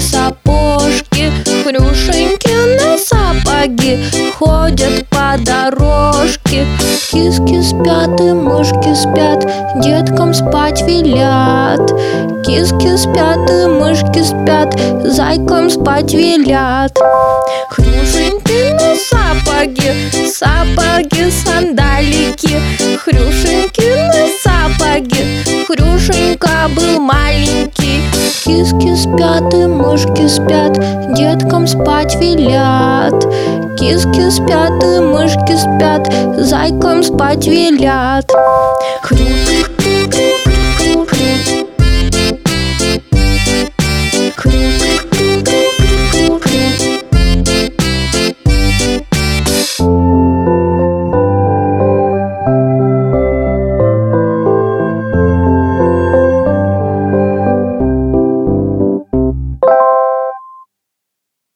сапожки. Хрюшеньки на сапоги Ходят по дорожке. Киски спят и мышки спят Деткам спать велят. Киски спят и мышки спят Зайкам спать велят. Хрюшеньки на сапоги Сапоги, сандалики. Хрюшеньки на сапоги Хрюшенька был маленький Киски спят и мышки спят Деткам спать велят. Киски спят и мышки спят Зайкам спать велят. Хрюшенька